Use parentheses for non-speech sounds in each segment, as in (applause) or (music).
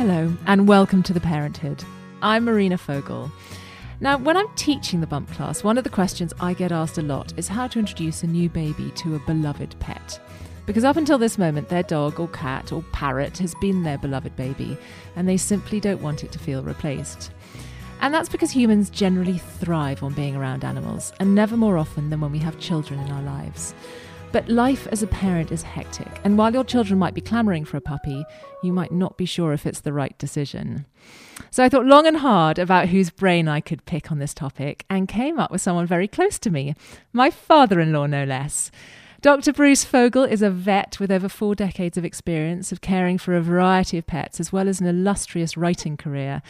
Hello, and welcome to The Parenthood. I'm Marina Fogle. Now, when I'm teaching the bump class, one of the questions I get asked a lot is how to introduce a new baby to a beloved pet. Because up until this moment, their dog or cat or parrot has been their beloved baby, and they simply don't want it to feel replaced. And that's because humans generally thrive on being around animals, and never more often than when we have children in our lives. But life as a parent is hectic, and while your children might be clamouring for a puppy, you might not be sure if it's the right decision. So I thought long and hard about whose brain I could pick on this topic and came up with someone very close to me my father in law, no less. Dr. Bruce Fogle is a vet with over four decades of experience of caring for a variety of pets, as well as an illustrious writing career.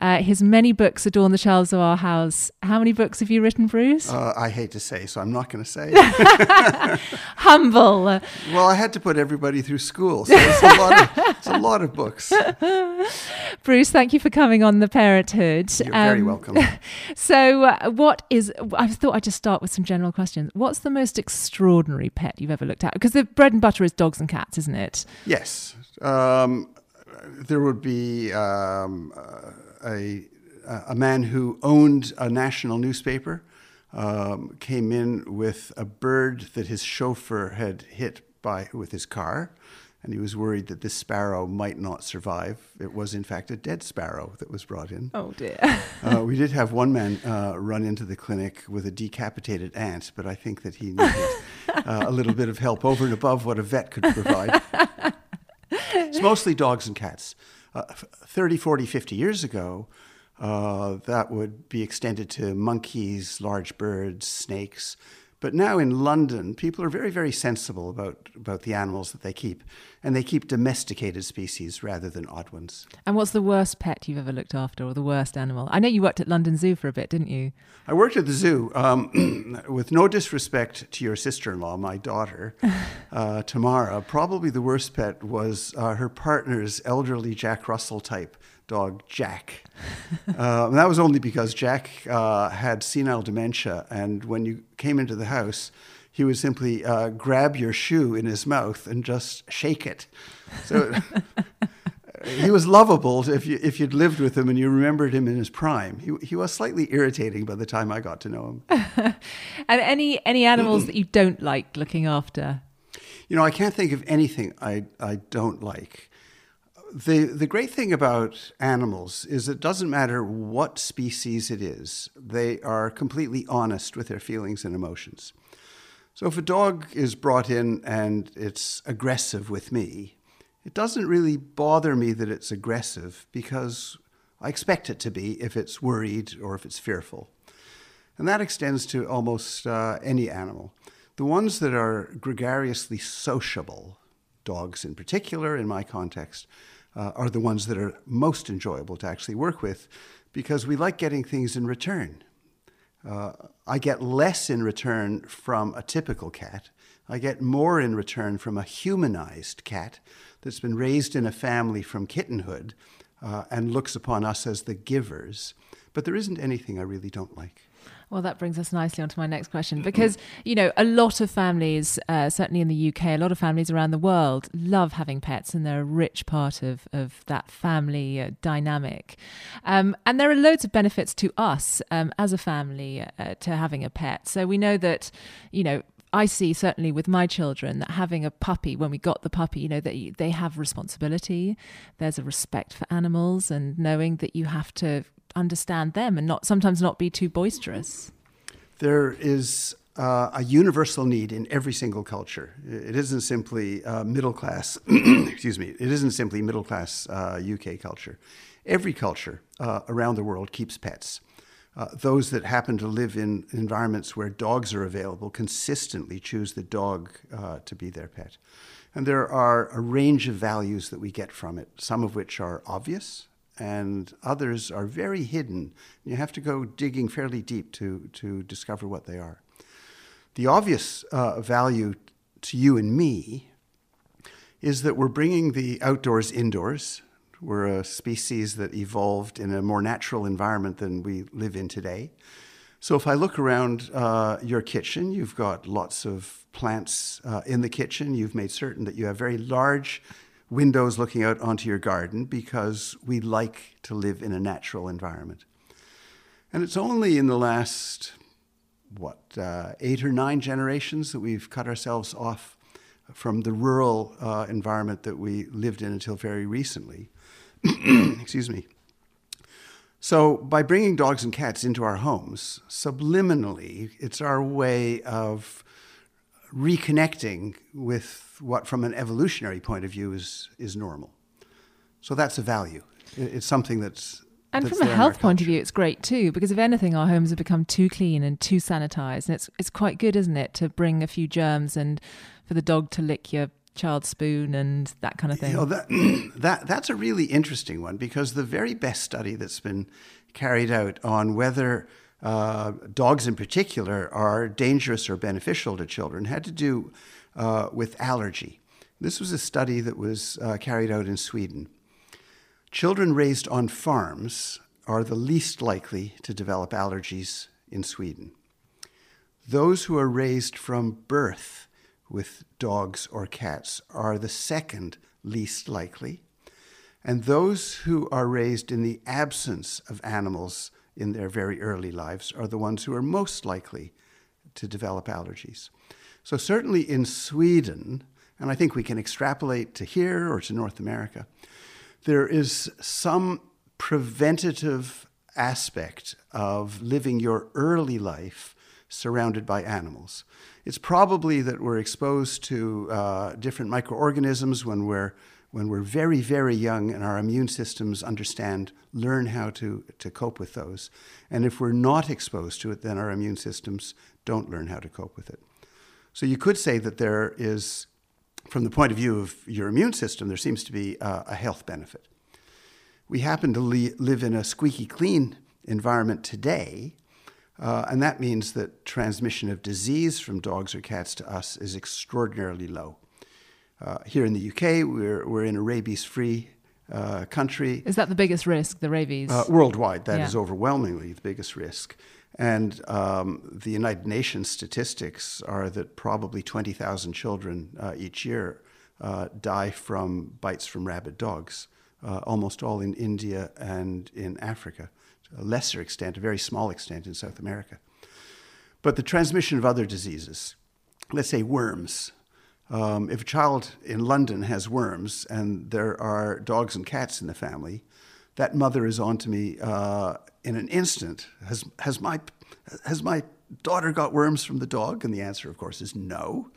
Uh, his many books adorn the shelves of our house. How many books have you written, Bruce? Uh, I hate to say, so I'm not going to say. (laughs) Humble. well, I had to put everybody through school, so it's a lot of, it's a lot of books. (laughs) Bruce, thank you for coming on The Parenthood. You're um, very welcome. (laughs) So, uh, what is, I thought I'd just start with some general questions. What's the most extraordinary pet you've ever looked at? Because the bread and butter is dogs and cats, isn't it? Yes. Um, there would be um, a, a man who owned a national newspaper, um, came in with a bird that his chauffeur had hit by with his car and he was worried that this sparrow might not survive. It was, in fact, a dead sparrow that was brought in. Oh, dear. (laughs) uh, we did have one man uh, run into the clinic with a decapitated ant, but I think that he needed (laughs) uh, a little bit of help over and above what a vet could provide. it's mostly dogs and cats. Uh, 30, 40, 50 years ago, uh, that would be extended to monkeys, large birds, snakes. But now in London, people are very, very sensible about, about the animals that they keep, and they keep domesticated species rather than odd ones. And what's the worst pet you've ever looked after, or the worst animal? I know you worked at London Zoo for a bit, didn't you? I worked at the zoo. Um, (clears throat) with no disrespect to your sister-in-law, my daughter, (laughs) uh, Tamara, probably the worst pet was uh, her partner's elderly Jack Russell type dog Jack. Uh, and that was only because Jack uh, had senile dementia, and when you came into the house, he would simply uh, grab your shoe in his mouth and just shake it. So (laughs) he was lovable if you if you'd lived with him and you remembered him in his prime. He he was slightly irritating by the time I got to know him. (laughs) and any any animals that you don't like looking after? You know, I can't think of anything I I don't like the the great thing about animals is it doesn't matter what species it is; they are completely honest with their feelings and emotions. So if a dog is brought in and it's aggressive with me, it doesn't really bother me that it's aggressive because I expect it to be if it's worried or if it's fearful. And that extends to almost uh, any animal. The ones that are gregariously sociable, dogs in particular, in my context, uh, are the ones that are most enjoyable to actually work with because we like getting things in return. Uh, I get less in return from a typical cat. I get more in return from a humanized cat that's been raised in a family from kittenhood uh, and looks upon us as the givers. But there isn't anything I really don't like. Well, that brings us nicely onto my next question because, you know, a lot of families, uh, certainly in the UK, a lot of families around the world love having pets and they're a rich part of, of that family uh, dynamic. Um, and there are loads of benefits to us um, as a family uh, to having a pet. So we know that, you know, I see certainly with my children that having a puppy, when we got the puppy, you know, that they have responsibility. There's a respect for animals and knowing that you have to understand them and not sometimes not be too boisterous? There is uh, a universal need in every single culture. It isn't simply uh, middle class, (clears throat) excuse me, it isn't simply middle class uh, UK culture. Every culture uh, around the world keeps pets. uh, those that happen to live in environments where dogs are available consistently choose the dog uh, to be their pet. And there are a range of values that we get from it, some of which are obvious, and others are very hidden. You have to go digging fairly deep to, to discover what they are. The obvious uh, value to you and me is that we're bringing the outdoors indoors. We're a species that evolved in a more natural environment than we live in today. So if I look around uh, your kitchen, you've got lots of plants uh, in the kitchen. You've made certain that you have very large windows looking out onto your garden because we like to live in a natural environment. And it's only in the last, what, uh, eight or nine generations that we've cut ourselves off from the rural uh, environment that we lived in until very recently. (clears throat) Excuse me. So, by bringing dogs and cats into our homes, subliminally, it's our way of reconnecting with what, from an evolutionary point of view, is, is normal. So, that's a value. It's something that's. And that's from a there in our health point of view, it's great too, because if anything, our homes have become too clean and too sanitized. And it's, it's quite good, isn't it, to bring a few germs and for the dog to lick your child's spoon and that kind of thing. You know, that, (clears throat) that, that's a really interesting one because the very best study that's been carried out on whether uh, dogs in particular are dangerous or beneficial to children had to do uh, with allergy. This was a study that was uh, carried out in Sweden. Children raised on farms are the least likely to develop allergies in Sweden. Those who are raised from birth with dogs or cats are the second least likely. And those who are raised in the absence of animals in their very early lives are the ones who are most likely to develop allergies. So, certainly in Sweden, and I think we can extrapolate to here or to North America, there is some preventative aspect of living your early life surrounded by animals. It's probably that we're exposed to uh, different microorganisms when we're when we're very very young and our immune systems understand learn how to to cope with those. And if we're not exposed to it, then our immune systems don't learn how to cope with it. So you could say that there is, from the point of view of your immune system, there seems to be uh, a health benefit. We happen to li- live in a squeaky clean environment today, uh, and that means that transmission of disease from dogs or cats to us is extraordinarily low. Uh, here in the UK, we're, we're in a rabies free uh, country. Is that the biggest risk, the rabies? Uh, worldwide, that is Yeah. overwhelmingly the biggest risk. And um, the United Nations statistics are that probably 20,000 children uh, each year uh, die from bites from rabid dogs, uh, almost all in India and in Africa, to a lesser extent, a very small extent in South America. But the transmission of other diseases, let's say worms. Um, if a child in London has worms and there are dogs and cats in the family, that mother is on to me uh, in an instant. Has, has, my, has my daughter got worms from the dog? And the answer, of course, is no.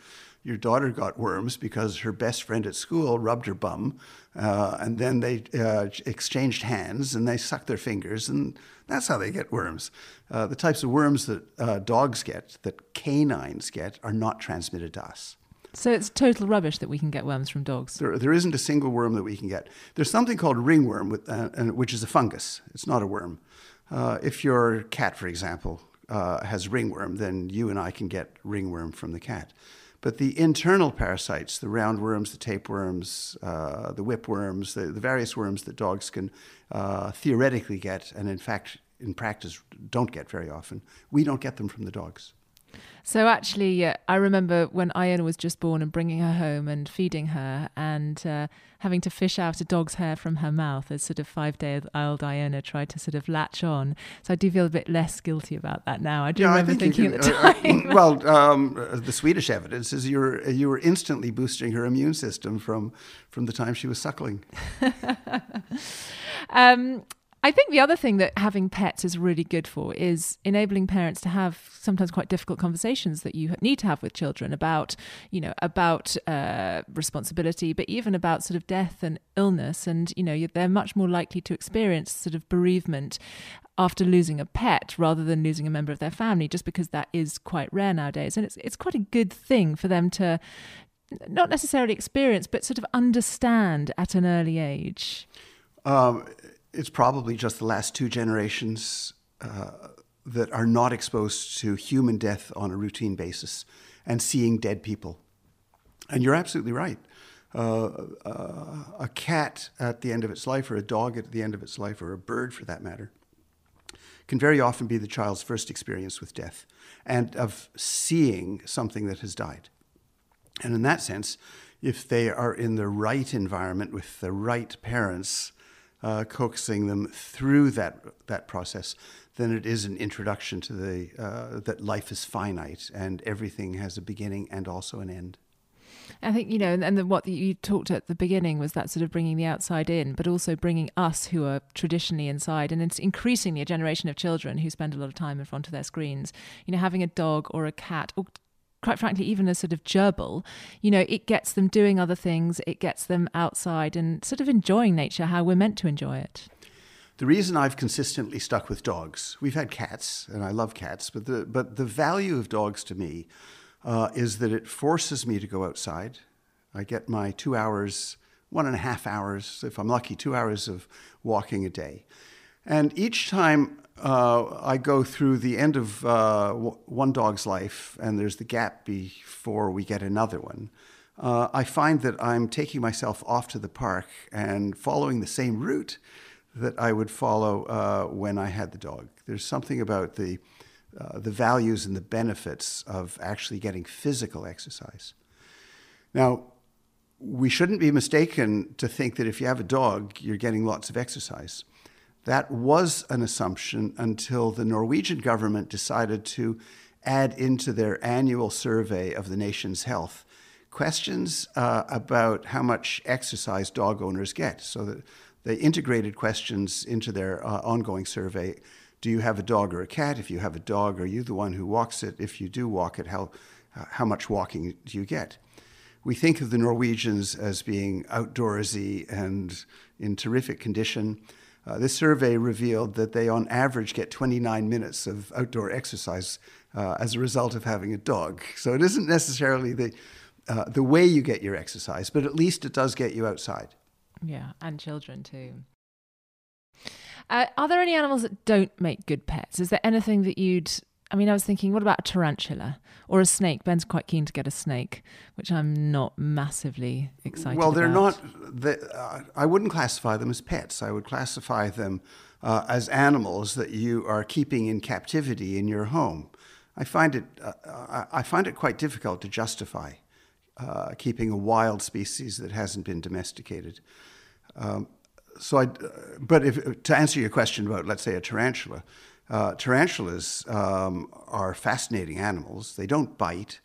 Your daughter got worms because her best friend at school rubbed her bum, uh, and then they uh, exchanged hands and they sucked their fingers, and that's how they get worms. Uh, the types of worms that uh, dogs get, that canines get, are not transmitted to us. So it's total rubbish that we can get worms from dogs. There, there isn't a single worm that we can get. There's something called ringworm, with, uh, which is a fungus. It's not a worm. Uh, if your cat, for example, uh, has ringworm, then you and I can get ringworm from the cat. But the internal parasites, the roundworms, the tapeworms, uh, the whipworms, the, the various worms that dogs can uh, theoretically get, and in fact, in practice, don't get very often, we don't get them from the dogs. So actually, uh, I remember when Iona was just born and bringing her home and feeding her and uh, having to fish out a dog's hair from her mouth as sort of five-day-old Iona tried to sort of latch on. So I do feel a bit less guilty about that now. I do remember you thinking can- at the uh, uh, time. (laughs) well, um, uh, the Swedish evidence is you were you were instantly boosting her immune system from from the time she was suckling. (laughs) Um, I think the other thing that having pets is really good for is enabling parents to have sometimes quite difficult conversations that you need to have with children about, you know, about uh, responsibility, but even about sort of death and illness. And, you know, they're much more likely to experience sort of bereavement after losing a pet rather than losing a member of their family, just because that is quite rare nowadays. And it's, it's quite a good thing for them to not necessarily experience, but sort of understand at an early age. Um, it's probably just the last two generations uh, that are not exposed to human death on a routine basis and seeing dead people. And you're absolutely right. Uh, uh, a cat at the end of its life, or a dog at the end of its life, or a bird for that matter, can very often be the child's first experience with death and of seeing something that has died. And in that sense, if they are in the right environment with the right parents, uh, coaxing them through that that process, then it is an introduction to the uh, that life is finite and everything has a beginning and also an end. I think you know, and, and the, what you talked at the beginning was that sort of bringing the outside in, but also bringing us who are traditionally inside, and it's increasingly a generation of children who spend a lot of time in front of their screens. You know, having a dog or a cat or quite frankly, even a sort of gerbil, you know, it gets them doing other things, it gets them outside and sort of enjoying nature how we're meant to enjoy it. The reason I've consistently stuck with dogs, we've had cats, and I love cats, but the, but the value of dogs to me uh, is that it forces me to go outside. I get my two hours, one and a half hours, if I'm lucky, two hours of walking a day. And each time uh, I go through the end of uh, one dog's life, and there's the gap before we get another one. Uh, I find that I'm taking myself off to the park and following the same route that I would follow uh, when I had the dog. There's something about the uh, the values and the benefits of actually getting physical exercise. Now, we shouldn't be mistaken to think that if you have a dog, you're getting lots of exercise. That was an assumption until the Norwegian government decided to add into their annual survey of the nation's health questions uh, about how much exercise dog owners get. So they integrated questions into their uh, ongoing survey. Do you have a dog or a cat? If you have a dog, are you the one who walks it? If you do walk it, how, uh, how much walking do you get? We think of the Norwegians as being outdoorsy and in terrific condition. Uh, this survey revealed that they, on average, get 29 minutes of outdoor exercise uh, as a result of having a dog. So it isn't necessarily the, uh, the way you get your exercise, but at least it does get you outside. Yeah, and children too. Uh, are there any animals that don't make good pets? Is there anything that you'd I mean, I was thinking, what about a tarantula or a snake? Ben's quite keen to get a snake, which I'm not massively excited. About. Well, they're about. not. They, uh, I wouldn't classify them as pets. I would classify them uh, as animals that you are keeping in captivity in your home. I find it. Uh, I find it quite difficult to justify uh, keeping a wild species that hasn't been domesticated. Um, so, I, but if, to answer your question about, let's say, a tarantula, uh, tarantulas um, are fascinating animals. They don't bite.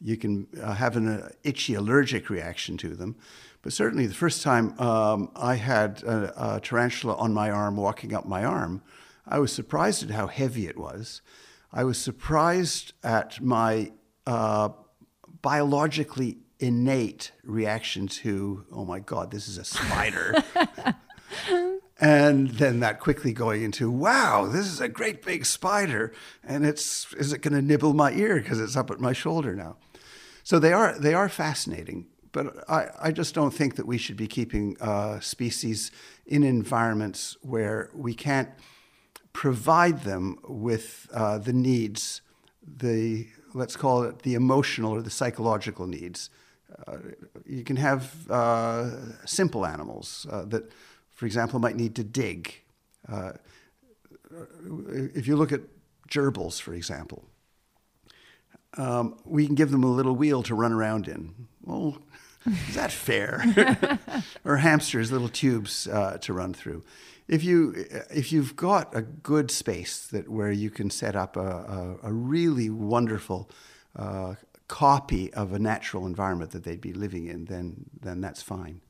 You can uh, have an uh, itchy allergic reaction to them. But certainly, the first time um, I had a, a, tarantula on my arm walking up my arm, I was surprised at how heavy it was. I was surprised at my uh, biologically innate reaction to, oh my God, this is a spider. (laughs) and then that quickly going into wow this is a great big spider and it's is it going to nibble my ear because it's up at my shoulder now. So they are they are fascinating but I, I just don't think that we should be keeping uh, species in environments where we can't provide them with uh, the needs the let's call it the emotional or the psychological needs. Uh, you can have uh, simple animals uh, that for example, might need to dig. Uh, if you look at gerbils, for example, um, we can give them a little wheel to run around in. Well, (laughs) is that fair? (laughs) or hamsters, little tubes uh, to run through. If you if you've got a good space that where you can set up a, a, a really wonderful uh, copy of a natural environment that they'd be living in, then then that's fine.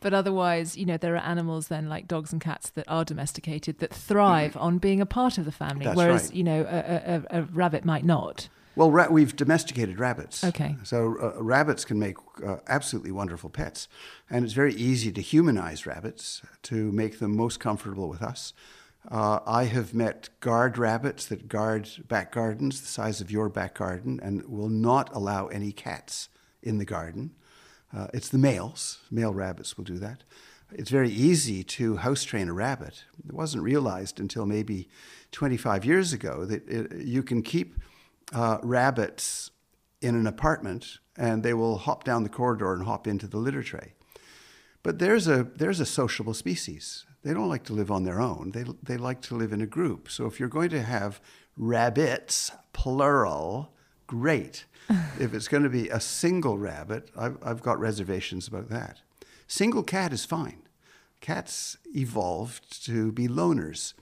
But otherwise, you know, there are animals then like dogs and cats that are domesticated that thrive on being a part of the family, That's whereas right. you know a, a, a rabbit might not. Well, ra- we've domesticated rabbits. Okay. So uh, rabbits can make uh, absolutely wonderful pets, and it's very easy to humanize rabbits to make them most comfortable with us. Uh, I have met guard rabbits that guard back gardens the size of your back garden and will not allow any cats in the garden. Uh, it's the males. Male rabbits will do that. It's very easy to house train a rabbit. It wasn't realized until maybe 25 years ago that it, you can keep uh, rabbits in an apartment and they will hop down the corridor and hop into the litter tray. But there's a, there's a sociable species. They don't like to live on their own, they, they like to live in a group. So if you're going to have rabbits, plural, great. (laughs) if it's going to be a single rabbit, I've, I've got reservations about that. Single cat is fine. Cats evolved to be loners.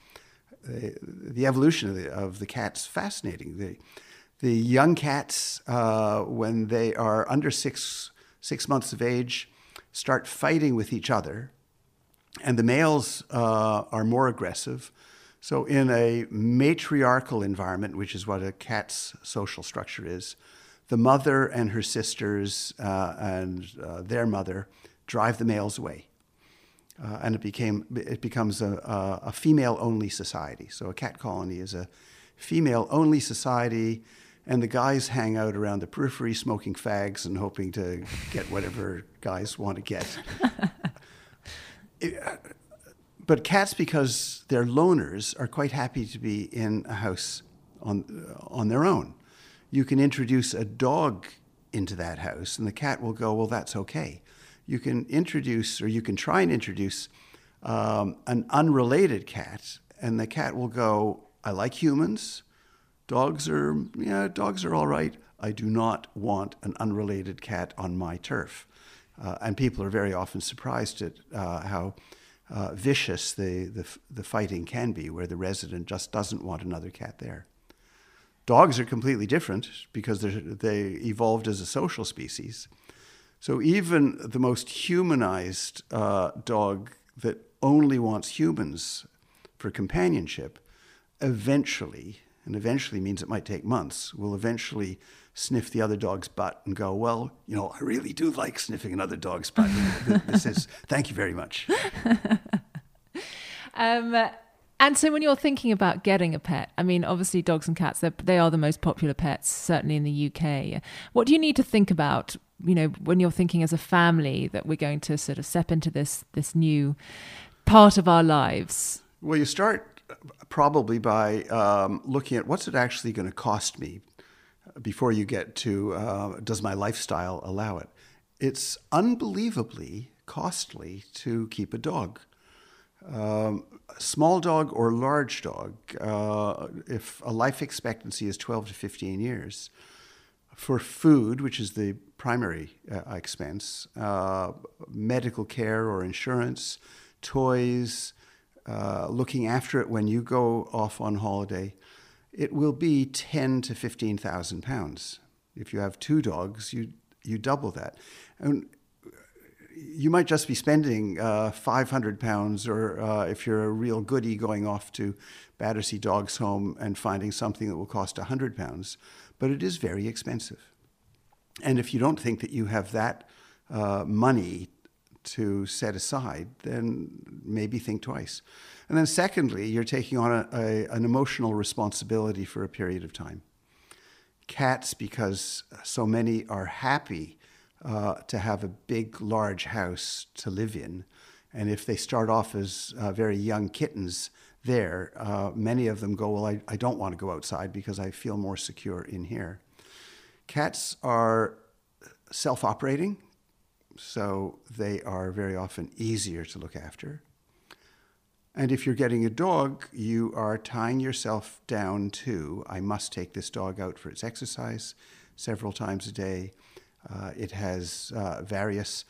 Uh, the evolution of the, of the cat's fascinating. The, the young cats, uh, when they are under six, six months of age, start fighting with each other, and the males uh, are more aggressive. So, in a matriarchal environment, which is what a cat's social structure is, the mother and her sisters uh, and uh, their mother drive the males away. Uh, and it became it becomes a, a, a female-only society. So a cat colony is a female-only society, and the guys hang out around the periphery, smoking fags and hoping to get whatever guys want to get. (laughs) It- but cats, because they're loners, are quite happy to be in a house on on their own. You can introduce a dog into that house, and the cat will go, "Well, that's okay." You can introduce, or you can try and introduce, um, an unrelated cat, and the cat will go, "I like humans. Dogs are, yeah, dogs are all right. I do not want an unrelated cat on my turf." Uh, and people are very often surprised at uh, how uh, vicious the, the, the fighting can be, where the resident just doesn't want another cat there. Dogs are completely different because they're- evolved as a social species. So even the most humanized uh, dog that only wants humans for companionship, eventually, and eventually means it might take months, will eventually sniff the other dog's butt and go, well, you know, I really do like sniffing another dog's butt. (laughs) this is, thank you very much. (laughs) Um, and so, when you're thinking about getting a pet, I mean, obviously, dogs and cats, they're- the most popular pets, certainly in the UK. What do you need to think about, you know, when you're thinking as a family that we're going to sort of step into this, this new part of our lives? Well, you start probably by um, looking at what's it actually going to cost me before you get to uh, does my lifestyle allow it? It's unbelievably costly to keep a dog. Um, small dog or large dog, uh, if a life expectancy is 12 to 15 years, for food, which is the primary uh, expense, uh, medical care or insurance, toys, uh, looking after it when you go off on holiday, it will be ten to fifteen thousand pounds. If you have two dogs, you you double that, and you might just be spending uh, 500 pounds, or uh, if you're a real goody, going off to Battersea Dogs Home and finding something that will cost 100 pounds. But it is very expensive. And if you don't think that you have that uh, money to set aside, then maybe think twice. And then, secondly, you're taking on a, a, an emotional responsibility for a period of time. Cats, because so many are happy uh, to have a big, large house to live in. And if they start off as uh, very young kittens there, uh, many of them go, Well, I, I don't want to go outside because I feel more secure in here. Cats are self operating, so they are very often easier to look after. And if you're getting a dog, you are tying yourself down to I must take this dog out for its exercise several times a day. Uh, it has uh, various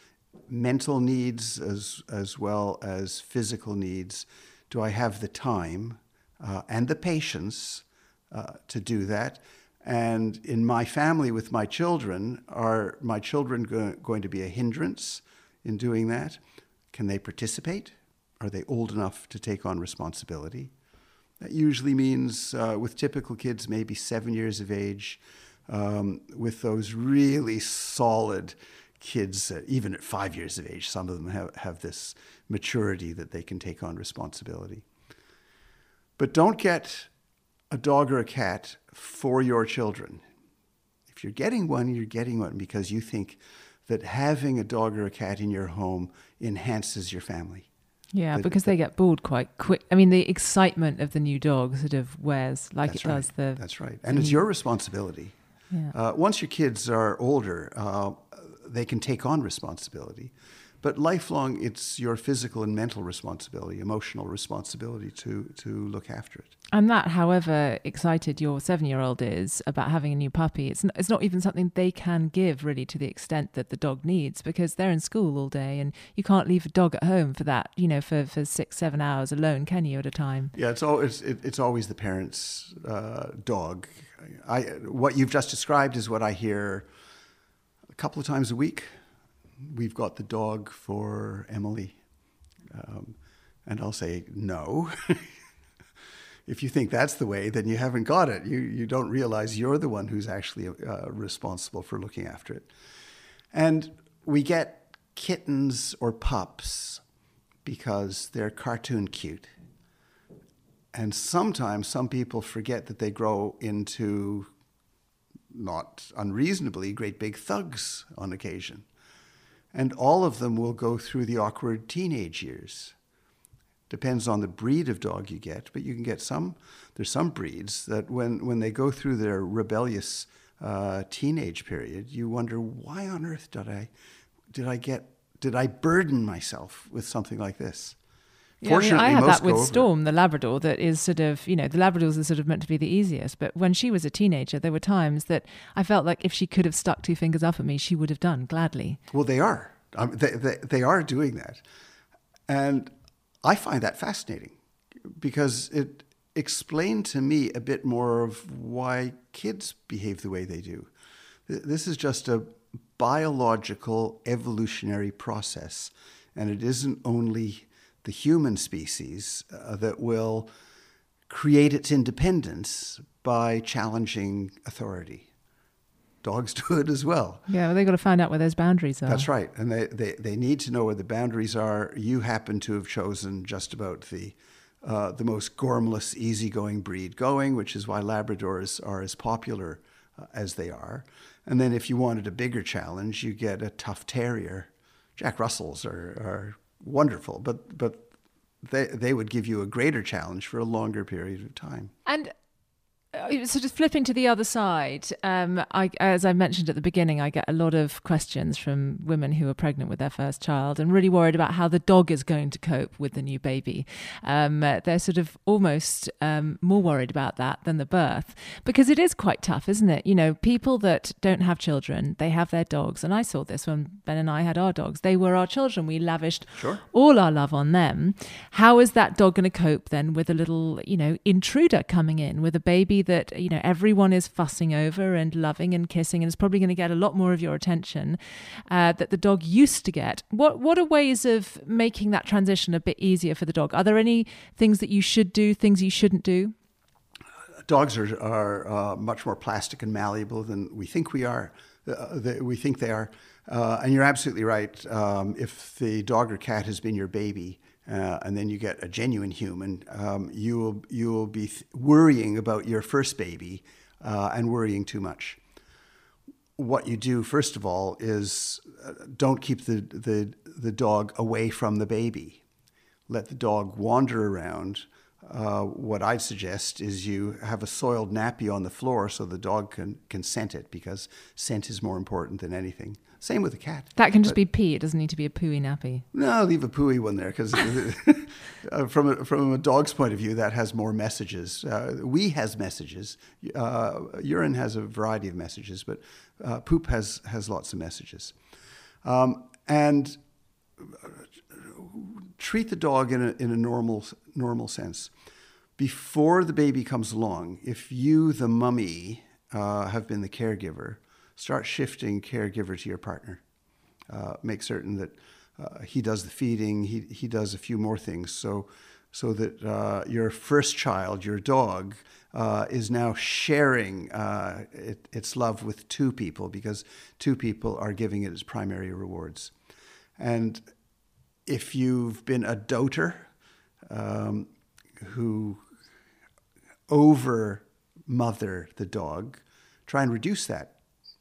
mental needs as, as well as physical needs. Do I have the time uh, and the patience uh, to do that? And in my family with my children, are my children go- going to be a hindrance in doing that? Can they participate? Are they old enough to take on responsibility? That usually means, uh, with typical kids, maybe seven years of age. Um, with those really solid kids, uh, even at five years of age, some of them have, have this maturity that they can take on responsibility. But don't get a dog or a cat for your children. If you're getting one, you're getting one because you think that having a dog or a cat in your home enhances your family. Yeah, the, because the, they get bored quite quick. I mean, the excitement of the new dog sort of wears like it right. does the. That's right, and it's your responsibility. Yeah. Uh, once your kids are older, uh, they can take on responsibility. But lifelong, it's your physical and mental responsibility, emotional responsibility to, to look after it. And that, however excited your seven year old is about having a new puppy, it's, n- it's not even something they can give really to the extent that the dog needs because they're in school all day and you can't leave a dog at home for that, you know, for, for six, seven hours alone, can you, at a time? Yeah, it's, always, it, it's always the parent's uh, dog. I, what you've just described is what I hear a couple of times a week we've got the dog for Emily. Um, and I'll say, no. (laughs) if you think that's the way, then you haven't got it. You, you don't realize you're the one who's actually uh, responsible for looking after it. And we get kittens or pups because they're cartoon cute. And sometimes some people forget that they grow into, not unreasonably, great big thugs on occasion. And all of them will go through the awkward teenage years. Depends on the breed of dog you get, but you can get some. There's some breeds that when, when they go through their rebellious uh, teenage period, you wonder why on earth did I, did I get, did I burden myself with something like this? Yeah, Fortunately, I, mean, I had that with Storm, the Labrador, that is sort of, you know, the Labradors are sort of meant to be the easiest. But when she was a teenager, there were times that I felt like if she could have stuck two fingers up at me, she would have done gladly. Well, they are. Um, they, they, they are doing that. And I find that fascinating because it explained to me a bit more of why kids behave the way they do. This is just a biological evolutionary process, and it isn't only the human species uh, that will create its independence by challenging authority. Dogs (laughs) do it as well. Yeah, well, they've got to find out where those boundaries are. That's right. And they, they, they need to know where the boundaries are. You happen to have chosen just about the, uh, the most gormless, easygoing breed going, which is why Labradors are as popular uh, as they are. And then if you wanted a bigger challenge, you get a tough terrier. Jack Russells are, are wonderful, but but they they would give you a greater challenge for a longer period of time. And so just flipping to the other side, um, I, as I mentioned at the beginning, I get a lot of questions from women who are pregnant with their first child and really worried about how the dog is going to cope with the new baby. Um, they're sort of almost um, more worried about that than the birth because it is quite tough, isn't it? You know, people that don't have children, they have their dogs, and I saw this when Ben and I had our dogs. They were our children. We lavished sure. all our love on them. How is that dog going to cope then with a little, you know, intruder coming in with a baby? That you know everyone is fussing over and loving and kissing and is probably going to get a lot more of your attention uh, that the dog used to get. What what are ways of making that transition a bit easier for the dog? Are there any things that you should do things you shouldn't do? Dogs are, are uh, much more plastic and malleable than we think we are uh, we think they are. Uh, and you're absolutely right um, if the dog or cat has been your baby uh, and then you get a genuine human, um, you will you will be th- worrying about your first baby uh, and worrying too much. What you do first of all is uh, don't keep the, the the dog away from the baby. Let the dog wander around. Uh, what I'd suggest is you have a soiled nappy on the floor so the dog can, can scent it because scent is more important than anything. Same with a cat. That can just but, be pee. It doesn't need to be a pooey nappy. No, leave a pooey one there because (laughs) uh, from a, from a dog's point of view, that has more messages. Uh, wee has messages. Uh, urine has a variety of messages, but uh, poop has has lots of messages. Um, and treat the dog in a, in a normal normal sense. Before the baby comes along, if you, the mummy, uh, have been the caregiver, start shifting caregiver to your partner. Uh, make certain that uh, he does the feeding. He he does a few more things. So so that uh, your first child, your dog, uh, is now sharing uh, it, its love with two people because two people are giving it its primary rewards. And if you've been a doter um, who over mother the dog, try and reduce that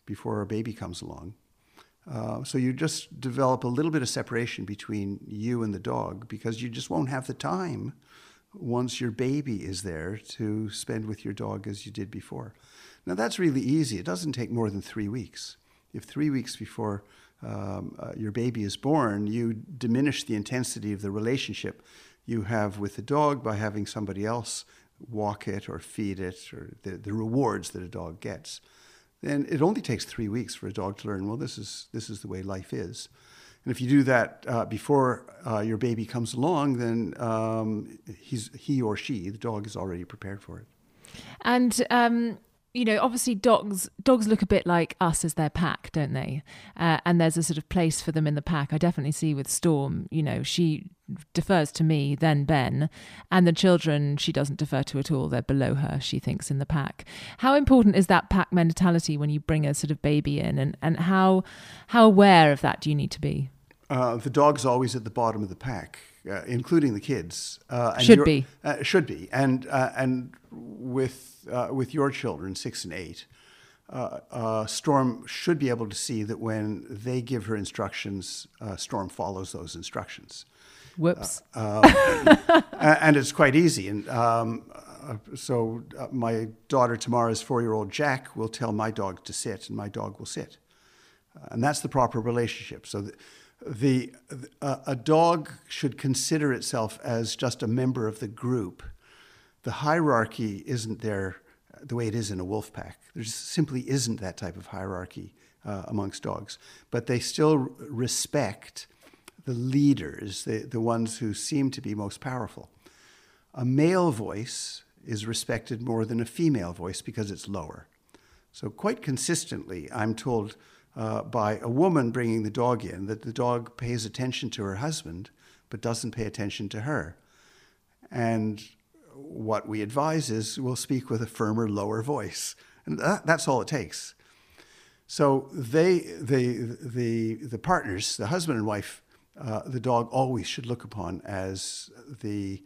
before a baby comes along. Uh, so you just develop a little bit of separation between you and the dog because you just won't have the time once your baby is there to spend with your dog as you did before. Now that's really easy. It doesn't take more than three weeks. If three weeks before um, uh, your baby is born, you diminish the intensity of the relationship you have with the dog by having somebody else walk it or feed it or the, the rewards that a dog gets then it only takes three weeks for a dog to learn, well, this is, this is the way life is. And if you do that uh, before uh, your baby comes along, then um, he's, he or she, the dog, is already prepared for it. And um, you know, obviously dogs dogs look a bit like us as their pack, don't they? Uh, and there's a sort of place for them in the pack. I definitely see with Storm. You know, she defers to me, then Ben, and the children she doesn't defer to at all. They're below her. She thinks in the pack. How important is that pack mentality when you bring a sort of baby in, and and how how aware of that do you need to be? Uh, the dog's always at the bottom of the pack, uh, including the kids. Uh, should be. Uh, should be. And uh, and with uh, with your children, six and eight, Storm should be able to see that when they give her instructions, Storm follows those instructions. Whoops. and it's quite easy. And um, so my daughter Tamara's four-year-old Jack will tell my dog to sit, and my dog will sit. and that's the proper relationship. So. The, the uh, a dog should consider itself as just a member of the group. The hierarchy isn't there the way it is in a wolf pack. There simply isn't that type of hierarchy uh, amongst dogs, but they still respect the leaders, the, the ones who seem to be most powerful. A male voice is respected more than a female voice because it's lower. So, quite consistently, I'm told uh, by a woman bringing the dog in that the dog pays attention to her husband but doesn't pay attention to her. And what we advise is we'll speak with a firmer, lower voice. And that, that's all it takes. So they, the, the, the partners, the husband and wife, uh, the dog always should look upon as the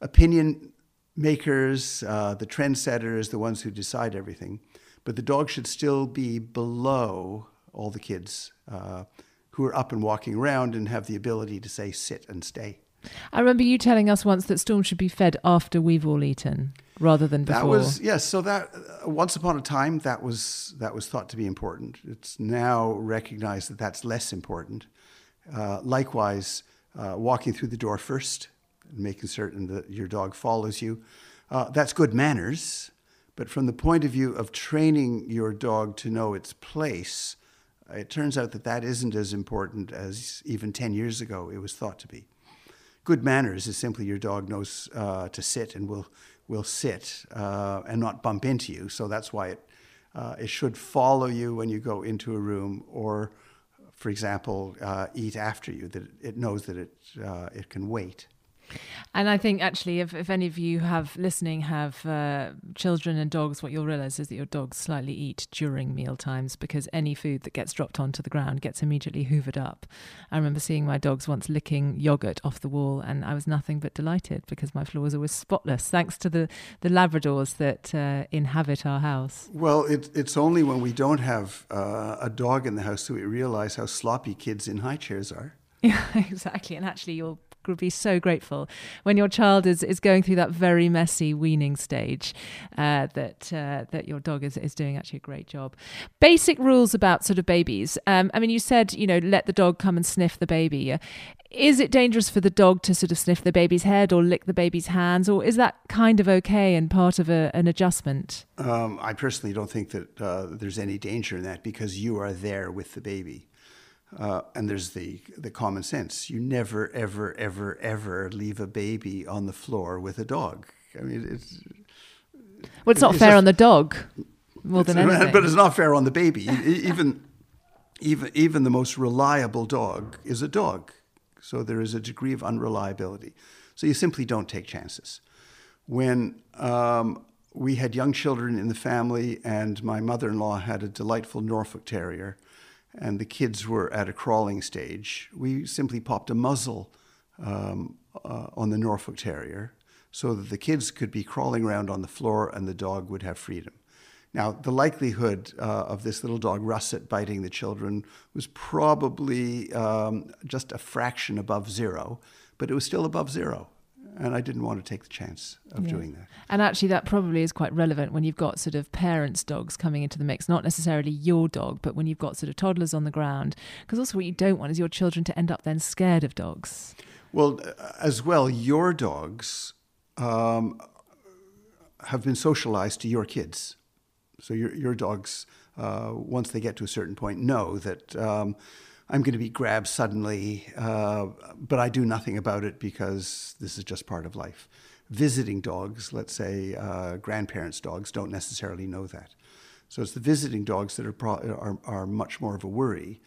opinion makers, uh, the trendsetters, the ones who decide everything. But the dog should still be below all the kids uh, who are up and walking around and have the ability to say sit and stay. I remember you telling us once that Storm should be fed after we've all eaten rather than before. That was yes. So that uh, once upon a time that was that was thought to be important. It's now recognized that that's less important. Uh, likewise, uh, walking through the door first, and making certain that your dog follows you. Uh, that's good manners, but from the point of view of training your dog to know its place, it turns out that that isn't as important as even 10 years ago it was thought to be. Good manners is simply your dog knows uh, to sit and will, will sit uh, and not bump into you. So that's why it, uh, it should follow you when you go into a room or, for example, uh, eat after you, that it knows that it, uh, it can wait. And I think actually, if, if any of you have listening have uh, children and dogs, what you'll realize is that your dogs slightly eat during meal times because any food that gets dropped onto the ground gets immediately hoovered up. I remember seeing my dogs once licking yogurt off the wall, and I was nothing but delighted because my floors are always spotless, thanks to the, the Labradors that uh, inhabit our house. Well, it, it's only when we don't have uh, a dog in the house that we realize how sloppy kids in high chairs are. Yeah, (laughs) exactly. And actually, you'll would be so grateful when your child is, is going through that very messy weaning stage uh, that uh, that your dog is, is doing actually a great job. Basic rules about sort of babies. Um, I mean, you said, you know, let the dog come and sniff the baby. Is it dangerous for the dog to sort of sniff the baby's head or lick the baby's hands, or is that kind of okay and part of a, an adjustment? Um, I personally don't think that uh, there's any danger in that because you are there with the baby. Uh, and there's the, the common sense. You never, ever, ever, ever leave a baby on the floor with a dog. I mean, it's. Well, it's not it's fair just, on the dog more than anything. But it's not fair on the baby. even, even, even the most reliable dog is a dog. So there is a degree of unreliability. So you simply don't take chances. When um, we had young children in the family, and my mother in law had a delightful Norfolk Terrier, and the kids were at a crawling stage, we simply popped a muzzle um, uh, on the Norfolk Terrier so that the kids could be crawling around on the floor and the dog would have freedom. Now, the likelihood uh, of this little dog russet biting the children was probably um, just a fraction above zero, but it was still above zero. And I didn't want to take the chance of yeah. doing that. And actually, that probably is quite relevant when you've got sort of parents' dogs coming into the mix, not necessarily your dog, but when you've got sort of toddlers on the ground. Because also, what you don't want is your children to end up then scared of dogs. Well, as well, your dogs um, have been socialized to your kids. So your, your dogs, uh, once they get to a certain point, know that um, I'm going to be grabbed suddenly, uh, but I do nothing about it because this is just part of life. Visiting dogs, let's say uh, grandparents' dogs, don't necessarily know that. So it's the visiting dogs that are, pro- are, are much more of a worry.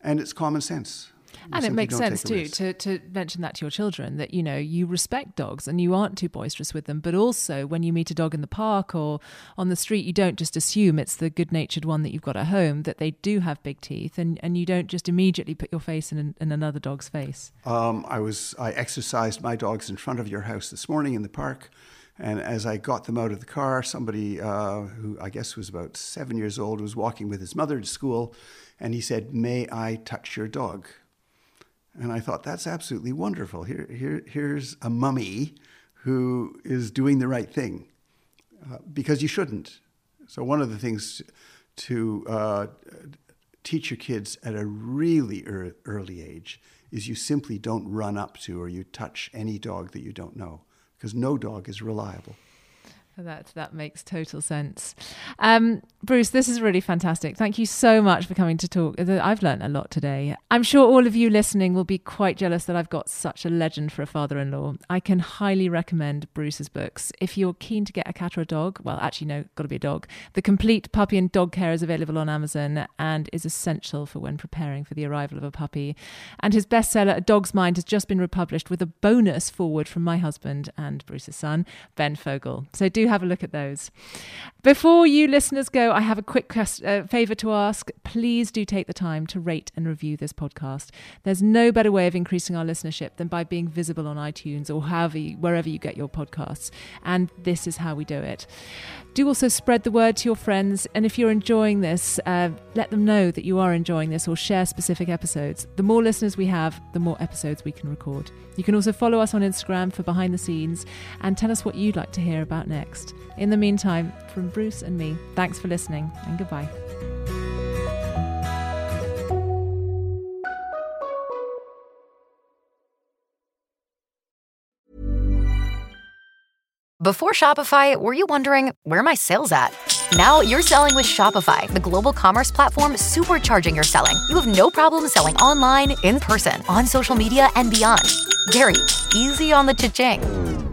And it's common sense and it makes sense too to, to mention that to your children that you know you respect dogs and you aren't too boisterous with them but also when you meet a dog in the park or on the street you don't just assume it's the good natured one that you've got at home that they do have big teeth and, and you don't just immediately put your face in, in another dog's face um, i was i exercised my dogs in front of your house this morning in the park and as I got them out of the car, somebody uh, who I guess was about seven years old was walking with his mother to school, and he said, May I touch your dog? And I thought, that's absolutely wonderful. Here, here, here's a mummy who is doing the right thing uh, because you shouldn't. So, one of the things to uh, teach your kids at a really er- early age is you simply don't run up to or you touch any dog that you don't know because no dog is reliable. That that makes total sense. Um, Bruce, this is really fantastic. Thank you so much for coming to talk. I've learned a lot today. I'm sure all of you listening will be quite jealous that I've got such a legend for a father-in-law. I can highly recommend Bruce's books. If you're keen to get a cat or a dog, well, actually no, got to be a dog. The complete puppy and dog care is available on Amazon and is essential for when preparing for the arrival of a puppy. And his bestseller, A Dog's Mind, has just been republished with a bonus forward from my husband and Bruce's son, Ben Fogle. So do have a look at those. Before you listeners go, I have a quick uh, favor to ask. Please do take the time to rate and review this podcast. There's no better way of increasing our listenership than by being visible on iTunes or however you, wherever you get your podcasts. And this is how we do it. Do also spread the word to your friends. And if you're enjoying this, uh, let them know that you are enjoying this or share specific episodes. The more listeners we have, the more episodes we can record. You can also follow us on Instagram for behind the scenes and tell us what you'd like to hear about next. In the meantime, from Bruce and me, thanks for listening and goodbye. Before Shopify, were you wondering where my sales at? Now you're selling with Shopify, the global commerce platform supercharging your selling. You have no problem selling online, in person, on social media, and beyond. Gary, easy on the cha-ching.